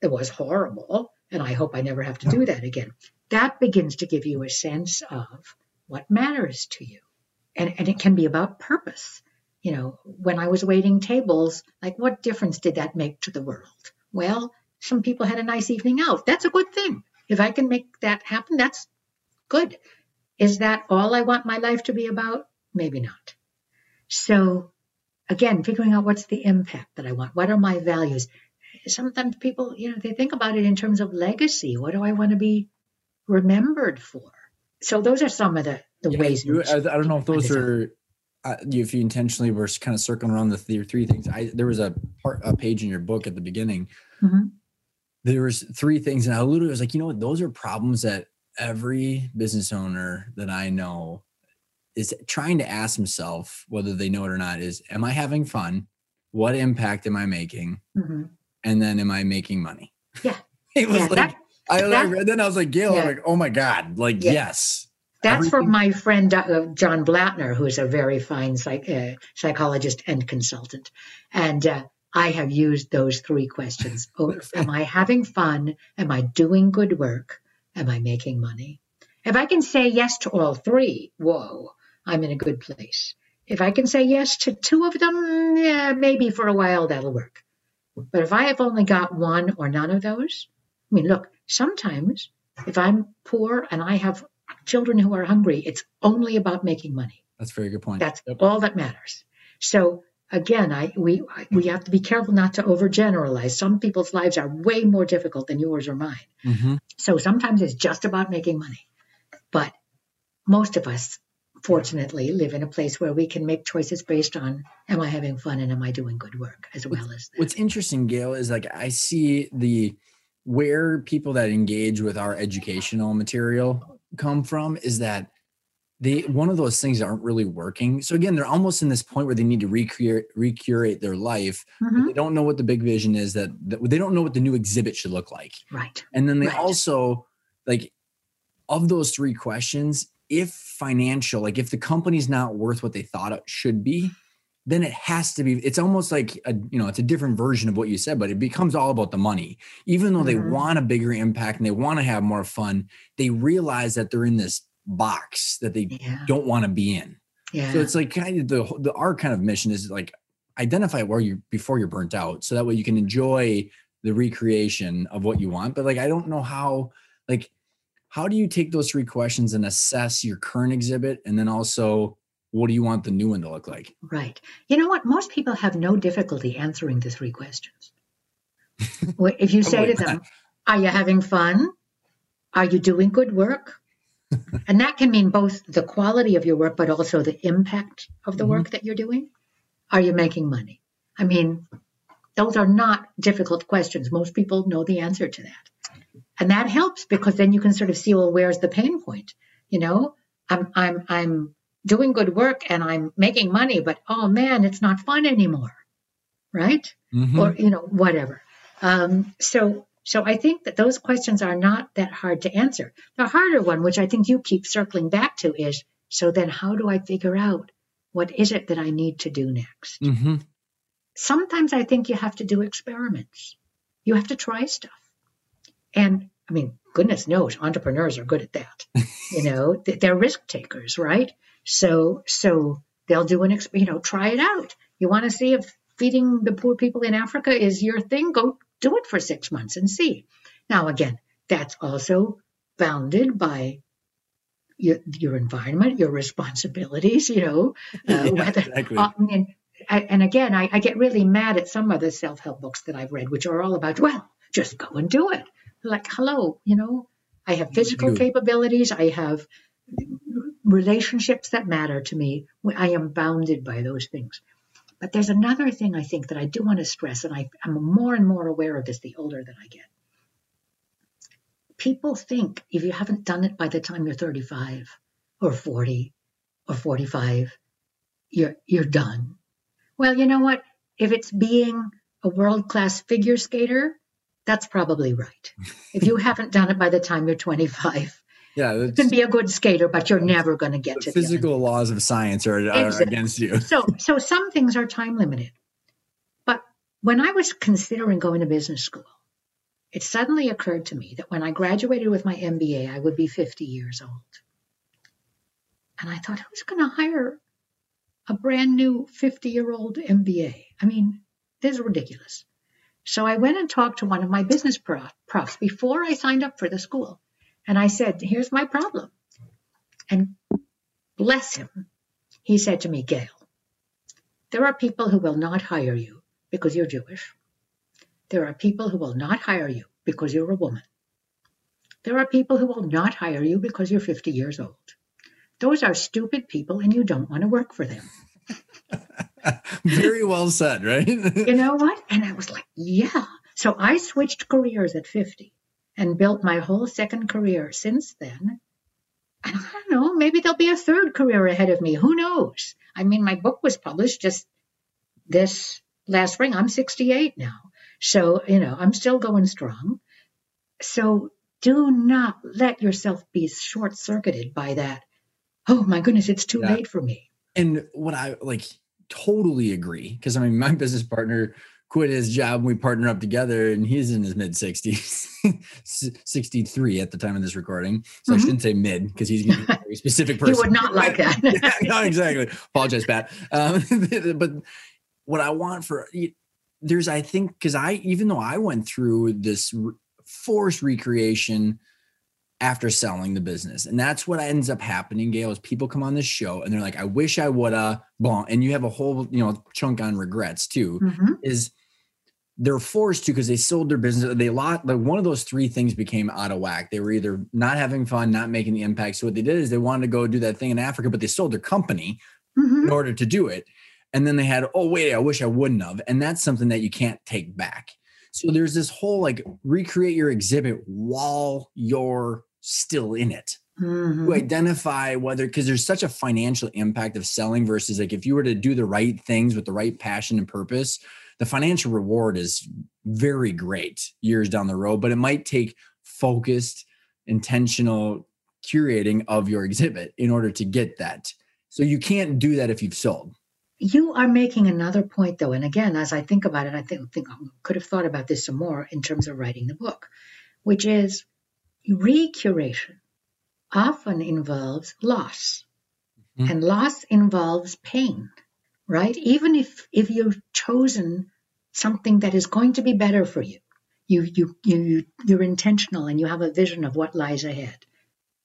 that was horrible? And I hope I never have to do that again. That begins to give you a sense of what matters to you. And, and it can be about purpose. you know, when I was waiting tables, like what difference did that make to the world? Well, some people had a nice evening out. That's a good thing. If I can make that happen, that's good. Is that all I want my life to be about? Maybe not. So, again, figuring out what's the impact that I want. What are my values? Sometimes people, you know, they think about it in terms of legacy. What do I want to be remembered for? So, those are some of the, the Yeah, ways. you- I, I don't know if those are uh, if you intentionally were kind of circling around the th- three things. I there was a part a page in your book at the beginning. Mhm. There was three things, and I literally was like, you know what? Those are problems that every business owner that I know is trying to ask himself, whether they know it or not. Is am I having fun? What impact am I making? Mhm. And then am I making money? Yeah. it was Yeah, like that- I, I read that and I was like, Gail, I'm Yeah. like, oh my god, like Yeah. yes. That's from my friend uh, John Blattner, who is a very fine psych, uh, psychologist and consultant. And uh, I have used those three questions. Oh, am I having fun? Am I doing good work? Am I making money? If I can say yes to all three, whoa, I'm in a good place. If I can say yes to two of them, yeah, maybe for a while that'll work. But if I have only got one or none of those, I mean, look, sometimes if I'm poor and I have children who are hungry, it's only about making money. That's a very good point. That's Yep. all that matters. So again, I we we have to be careful not to overgeneralize. Some people's lives are way more difficult than yours or mine. Mhm. So sometimes it's just about making money. But most of us, fortunately, live in a place where we can make choices based on am I having fun and am I doing good work as well as that. What's interesting, Gail, is like I see the where people that engage with our educational material come from is that they one of those things aren't really working. So again, they're almost in this point where they need to recreate recurate their life. Mhm. They don't know what the big vision is that, that they don't know what the new exhibit should look like. Right. And then they Right. also like of those three questions, if financial, like if the company's not worth what they thought it should be, then it has to be. It's almost like a you know, it's a different version of what you said, but it becomes all about the money. Even though they Mhm. want a bigger impact and they want to have more fun, they realize that they're in this box that they Yeah. don't want to be in. Yeah. So it's like kind of the the our kind of mission is like identify where you before you're burnt out, so that way you can enjoy the recreation of what you want. But like I don't know how like how do you take those three questions and assess your current exhibit, and then also what do you want the new one to look like? Right. You know what? Most people have no difficulty answering the three questions. If you say to them, Are you having fun? Are you doing good work? and that can mean both the quality of your work, but also the impact of the Mhm. work that you're doing. Are you making money? I mean, those are not difficult questions. Most people know the answer to that. And that helps because then you can sort of see, well, where's the pain point? You know, I'm I'm I'm doing good work and I'm making money, but oh man, it's not fun anymore. Right? Mhm. Or, you know, whatever. Um, so so I think that those questions are not that hard to answer. The harder one, which I think you keep circling back to, is so then how do I figure out what is it that I need to do next? Mhm. sometimes I think you have to do experiments. You have to try stuff. And I mean, goodness knows entrepreneurs are good at that. you know, they're risk takers, right? So, so they'll do an, you know, try it out. You want to see if feeding the poor people in Africa is your thing? Go do it for six months and see. Now, again, that's also bounded by your, your environment, your responsibilities, you know, uh, Yeah, whether, exactly. uh, and, and again, I, I get really mad at some of the self help books that I've read, which are all about, well, just go and do it. Like, hello, you know, I have physical capabilities, I have relationships that matter to me. I am bounded by those things. But there's another thing I think that I do want to stress, and I, I'm more and more aware of this the older that I get. People think if you haven't done it by the time you're 35 or 40 or 45, you're you're done. Well, you know what? If it's being a world class figure skater, that's probably right. if you haven't done it by the time you're 25, yeah, you can be a good skater, but you're never going to get to the physical laws of science are, are Exactly. against you. so so some things are time limited. But when I was considering going to business school, it suddenly occurred to me that when I graduated with my MBA, I would be 50 years old. And I thought, who's going to hire a brand new 50 year old MBA. I mean, this is ridiculous. So I went and talked to one of my business profs before I signed up for the school. And I said, Here's my problem. And bless him, he said to me, Gail, there are people who will not hire you because you're Jewish. There are people who will not hire you because you're a woman. There are people who will not hire you because you're 50 years old. Those are stupid people and you don't want to work for them. Very well said, right? you know what? And I was like, yeah. So I switched careers at 50 and built my whole second career since then. And I don't know, maybe there'll be a third career ahead of me. Who knows? I mean, my book was published just this last spring. I'm 68 now. So, you know, I'm still going strong. So do not let yourself be short circuited by that. Oh my goodness, it's too yeah. late for me. And what I like totally agree because I mean, my business partner quit his job and we partner up together and he's in his mid 60s 63 at the time of this recording. So mm-hmm. i shouldn't say mid because he's going to be a very specific person he would not like that. Yeah, no exactly. Apologize pat. Um, but what i want for there's i think because i even though i went through this forced recreation after selling the business. And that's what ends up happening, Gail, is people come on this show and they're like, I wish I would have bon. And you have a whole, you know, chunk on regrets too, mm-hmm. is they're forced to because they sold their business. They lot like one of those three things became out of whack. They were either not having fun, not making the impact. So what they did is they wanted to go do that thing in Africa, but they sold their company mm-hmm. in order to do it. And then they had, oh wait, I wish I wouldn't have. And that's something that you can't take back. So there's this whole like recreate your exhibit while you're still in it. Mm-hmm. To identify whether because there's such a financial impact of selling versus like if you were to do the right things with the right passion and purpose, the financial reward is very great years down the road, but it might take focused, intentional curating of your exhibit in order to get that. So you can't do that if you've sold. You are making another point, though, and again, as I think about it, I think, think I could have thought about this some more in terms of writing the book, which is recuration often involves loss, mm-hmm. and loss involves pain, right? Even if if you've chosen something that is going to be better for you, you you you you're intentional and you have a vision of what lies ahead.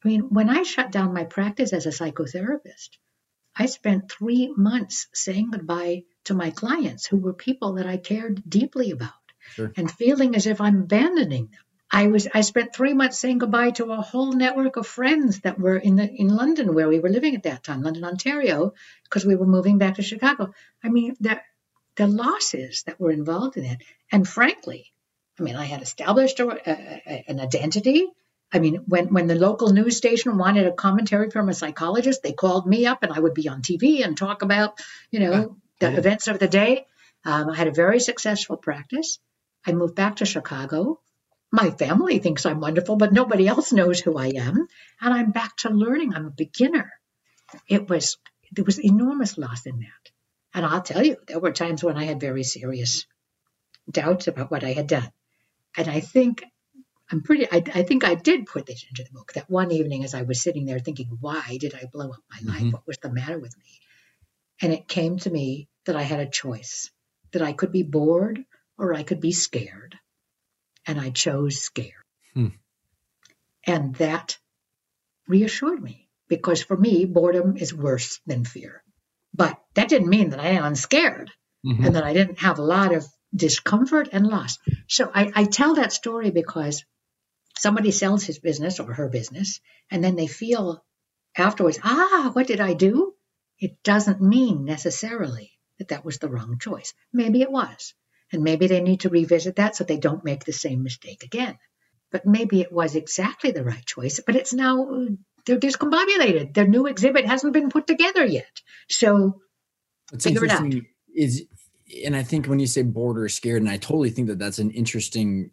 I mean, when I shut down my practice as a psychotherapist, I spent three months saying goodbye to my clients who were people that I cared deeply about sure. and feeling as if I'm abandoning them. I was I spent three months saying goodbye to a whole network of friends that were in the in London where we were living at that time, London, Ontario, because we were moving back to Chicago. I mean, the the losses that were involved in it, and frankly, I mean, I had established a, a, an identity. I mean, when, when the local news station wanted a commentary from a psychologist, they called me up and I would be on TV and talk about, you know, the yeah. events of the day. Um, I had a very successful practice. I moved back to Chicago. My family thinks I'm wonderful, but nobody else knows who I am. And I'm back to learning. I'm a beginner. It was, there was enormous loss in that. And I'll tell you, there were times when I had very serious doubts about what I had done. And I think I'm pretty, I, I, think I did put this into the book that one evening as I was sitting there thinking, why did I blow up my mm-hmm. life? What was the matter with me? And it came to me that I had a choice, that I could be bored or I could be scared. And I chose scared. Hmm. And that reassured me because for me, boredom is worse than fear. But that didn't mean that I am scared mm-hmm. and that I didn't have a lot of discomfort and loss. So I, I tell that story because somebody sells his business or her business, and then they feel afterwards, ah, what did I do? It doesn't mean necessarily that that was the wrong choice. Maybe it was. And maybe they need to revisit that so they don't make the same mistake again. But maybe it was exactly the right choice, but it's now, they're discombobulated. Their new exhibit hasn't been put together yet. So What's figure it out. Is, and I think when you say bored or scared, and I totally think that that's an interesting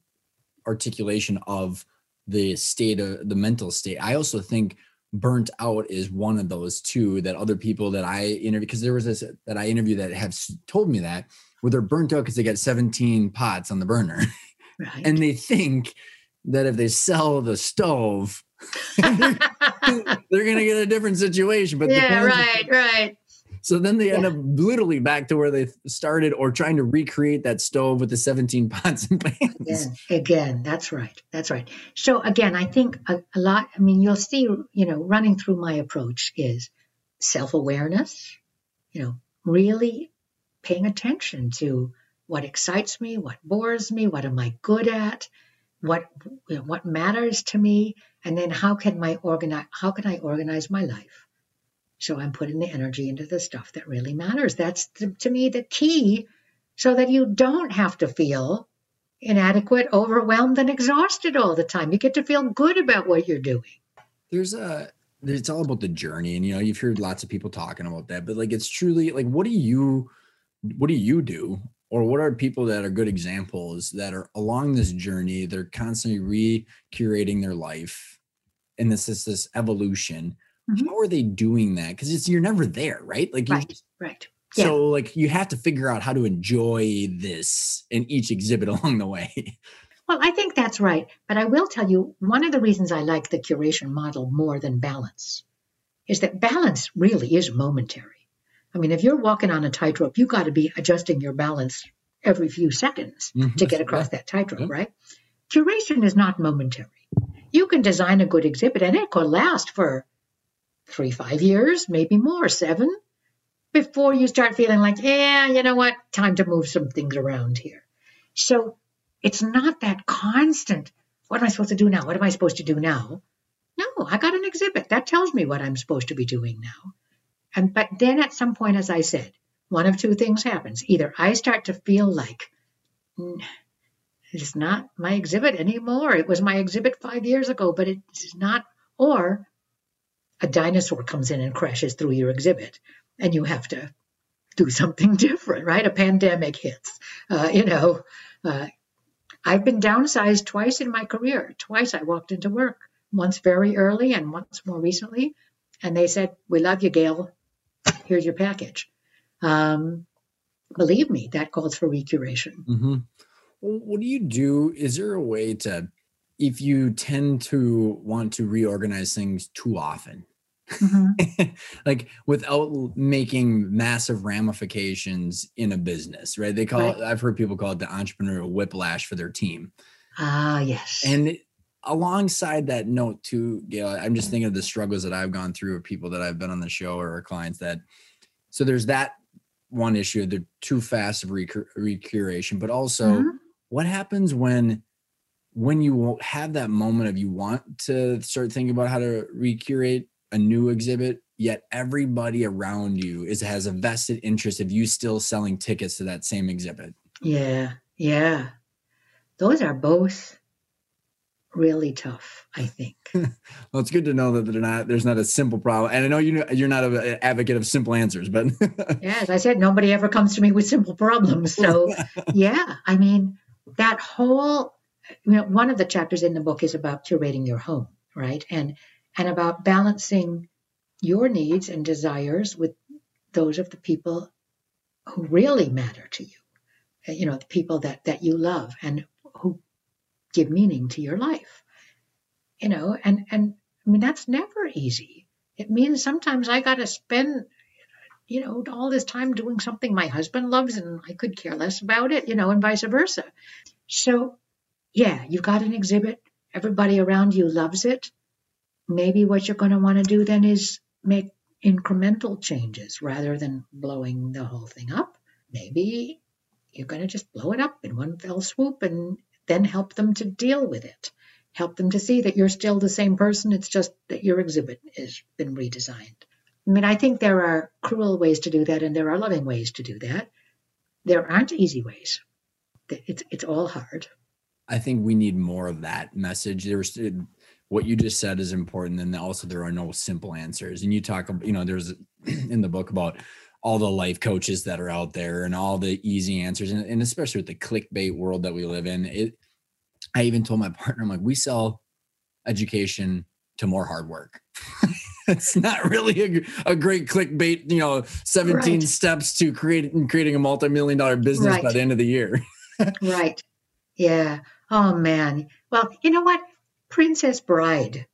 articulation of the state of the mental state. I also think burnt out is one of those too that other people that I interview because there was this that I interview that have told me that where they're burnt out because they got 17 pots on the burner right. and they think that if they sell the stove they're, they're, gonna get a different situation but yeah right right so then they end yeah. up literally back to where they started or trying to recreate that stove with the 17 pots and pans. Again, again that's right. That's right. So again, I think a, a lot, I mean, you'll see, you know, running through my approach is self-awareness, you know, really paying attention to what excites me, what bores me, what am I good at, what you know, what matters to me, and then how can my organize how can I organize my life so I'm putting the energy into the stuff that really matters. That's the, to me the key, so that you don't have to feel inadequate, overwhelmed, and exhausted all the time. You get to feel good about what you're doing. There's a it's all about the journey and you know you've heard lots of people talking about that but like it's truly like what do you what do you do? Or what are people that are good examples that are along this journey they're constantly re-curating their life and this is this evolution. Mm-hmm. how are they doing that? Because it's you're never there right? Like right just, right. Yeah. so like you have to figure out how to enjoy this in each exhibit along the way. Well i think that's right but i will tell you one of the reasons i like the curation model more than balance is that balance really is momentary I mean, if you're walking on a tightrope, you got to be adjusting your balance every few seconds mm-hmm. to get across yeah. that tightrope, yeah. right? Curation is not momentary. You can design a good exhibit and it could last for three, five years, maybe more, seven, before you start feeling like, yeah, you know what, time to move some things around here. So it's not that constant. What am I supposed to do now? What am I supposed to do now? No, I got an exhibit. That tells me what I'm supposed to be doing now. And but then at some point, as I said, one of two things happens. Either I start to feel like it's not my exhibit anymore. It was my exhibit five years ago, but it's not. Or a dinosaur comes in and crashes through your exhibit, and you have to do something different, right? A pandemic hits. Uh, you know, uh, I've been downsized twice in my career. Twice I walked into work, once very early and once more recently. And they said, We love you, Gail here's your package. Um, believe me, that calls for recuration. Mm-hmm. Well, what do you do? Is there a way to, if you tend to want to reorganize things too often, mm-hmm. like without making massive ramifications in a business, right? They call right. it, I've heard people call it the entrepreneurial whiplash for their team. Ah, yes. And alongside that note too gail i'm just thinking of the struggles that i've gone through of people that i've been on the show or clients that so there's that one issue the too fast of recur- recuration but also mm-hmm. what happens when when you have that moment of you want to start thinking about how to recurate a new exhibit yet everybody around you is has a vested interest of you still selling tickets to that same exhibit? Yeah yeah. Those are both really tough i think. Well it's good to know that they're not there's not a simple problem. And i know you know you're not an advocate of simple answers but yeah as i said nobody ever comes to me with simple problems. So yeah i mean that whole you know one of the chapters in the book is about curating your home right? And and about balancing your needs and desires with those of the people who really matter to you. You know the people that that you love. And give meaning to your life. You know, and and I mean that's never easy. It means sometimes I got to spend you know all this time doing something my husband loves and I could care less about it, you know, and vice versa. So, yeah, you've got an exhibit, everybody around you loves it. Maybe what you're going to want to do then is make incremental changes rather than blowing the whole thing up. Maybe you're going to just blow it up in one fell swoop and then help them to deal with it. Help them to see that you're still the same person. It's just that your exhibit has been redesigned. I mean, I think there are cruel ways to do that, and there are loving ways to do that. There aren't easy ways. It's it's all hard. I think we need more of that message. There's what you just said is important, and also there are no simple answers. And you talk, you know, there's in the book about all the life coaches that are out there and all the easy answers and, and, especially with the clickbait world that we live in it i even told my partner i'm like we sell education to more hard work. It's not really a, a, great clickbait you know 17 right. steps to create creating a multi-million dollar business right. by the end of the year. Right. Yeah. Oh man. Well you know what? Princess bride.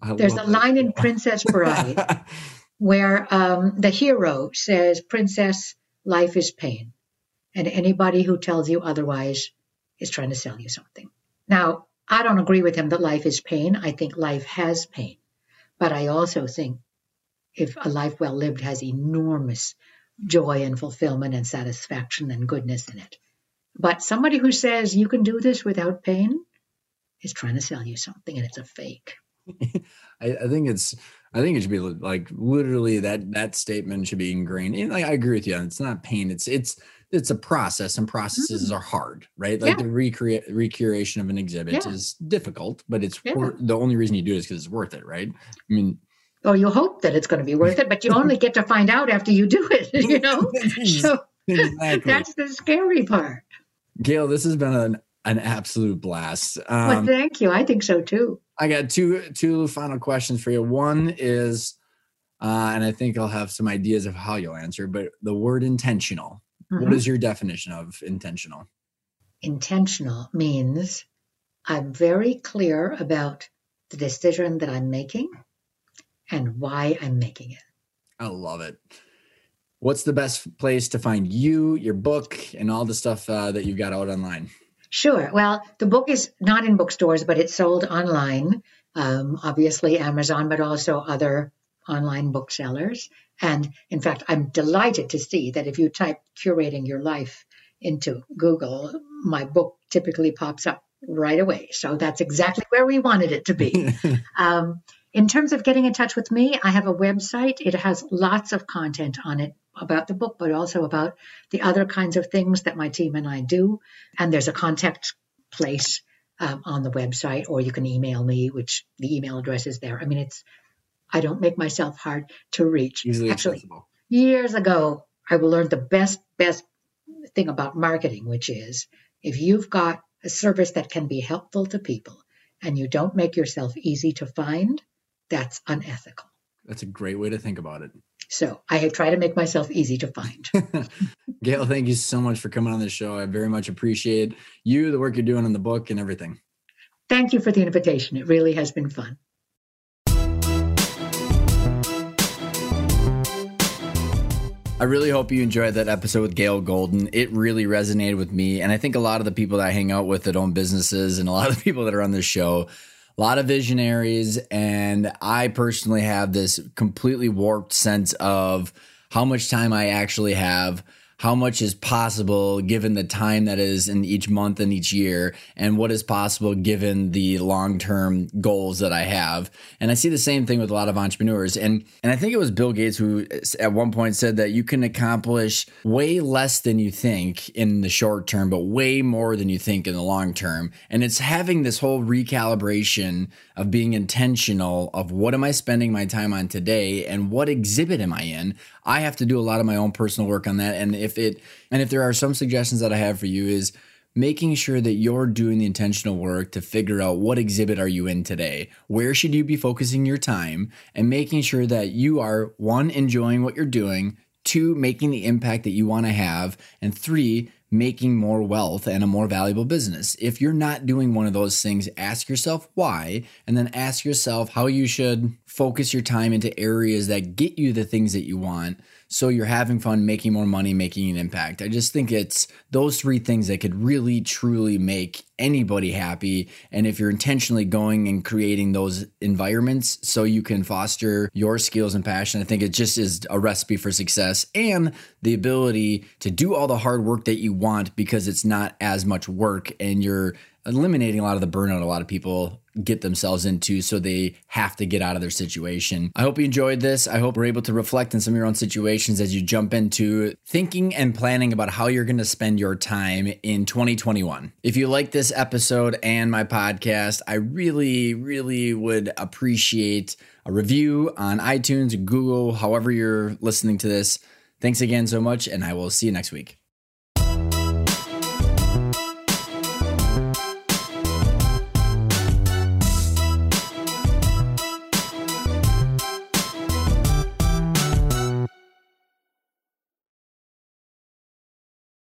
I there's a line in princess bride where um, the hero says, Princess, life is pain. And anybody who tells you otherwise is trying to sell you something. Now, I don't agree with him that life is pain. I think life has pain. But I also think if a life well lived has enormous joy and fulfillment and satisfaction and goodness in it. But somebody who says you can do this without pain is trying to sell you something and it's a fake. I, I, think it's I think it should be like literally that that statement should be ingrained. And like I agree with you. It's not pain. It's it's it's a process and processes mm-hmm. are hard, right? Like yeah. the recreate recreation of an exhibit yeah. is difficult, but it's yeah. wor- the only reason you do it is because it's worth it, right? I mean, or you hope that it's going to be worth it, but you only get to find out after you do it, you know? so exactly. that's the scary part. Gail, this has been an, an absolute blast. Um, well, thank you. I think so too. I got two two final questions for you. One is, uh, and I think I'll have some ideas of how you'll answer, but the word intentional. Mm-hmm. What is your definition of intentional? Intentional means I'm very clear about the decision that I'm making and why I'm making it. I love it. What's the best place to find you, your book, and all the stuff uh, that you've got out online? Sure. Well, the book is not in bookstores, but it's sold online. Um, obviously, Amazon, but also other online booksellers. And in fact, I'm delighted to see that if you type curating your life into Google, my book typically pops up right away. So that's exactly where we wanted it to be. um, in terms of getting in touch with me, I have a website. It has lots of content on it about the book, but also about the other kinds of things that my team and I do. And there's a contact place um, on the website, or you can email me, which the email address is there. I mean, it's I don't make myself hard to reach. Easily Actually, accessible. years ago, I learned the best best thing about marketing, which is if you've got a service that can be helpful to people and you don't make yourself easy to find, that's unethical. That's a great way to think about it. So I have try to make myself easy to find. Gail, thank you so much for coming on the show. I very much appreciate you, the work you're doing on the book, and everything. Thank you for the invitation. It really has been fun. I really hope you enjoyed that episode with Gail Golden. It really resonated with me. And I think a lot of the people that I hang out with that own businesses and a lot of the people that are on this show a lot of visionaries. And I personally have this completely warped sense of how much time I actually have how much is possible given the time that is in each month and each year, and what is possible given the long term goals that I have. And I see the same thing with a lot of entrepreneurs. And and I think it was Bill Gates who at one point said that you can accomplish way less than you think in the short term, but way more than you think in the long term. And it's having this whole recalibration of being intentional of what am I spending my time on today and what exhibit am I in? I have to do a lot of my own personal work on that. And if it, and if there are some suggestions that I have for you is making sure that you're doing the intentional work to figure out what exhibit are you in today? Where should you be focusing your time and making sure that you are one, enjoying what you're doing, two, making the impact that you want to have, and three, making more wealth and a more valuable business. If you're not doing one of those things, ask yourself why, and then ask yourself how you should focus your time into areas that get you the things that you want so you're having fun, making more money, making an impact. I just think it's those three things that could really truly make anybody happy. And if you're intentionally going and creating those environments so you can foster your skills and passion, I think it just is a recipe for success and the ability to do all the hard work that you want because it's not as much work and you're eliminating a lot of the burnout a lot of people get themselves into so they have to get out of their situation. I hope you enjoyed this. I hope we're able to reflect on some of your own situations as you jump into thinking and planning about how you're going to spend your time in 2021. If you like this episode and my podcast, I really, really would appreciate a review on iTunes, Google, however you're listening to this. Thanks again so much, and I will see you next week.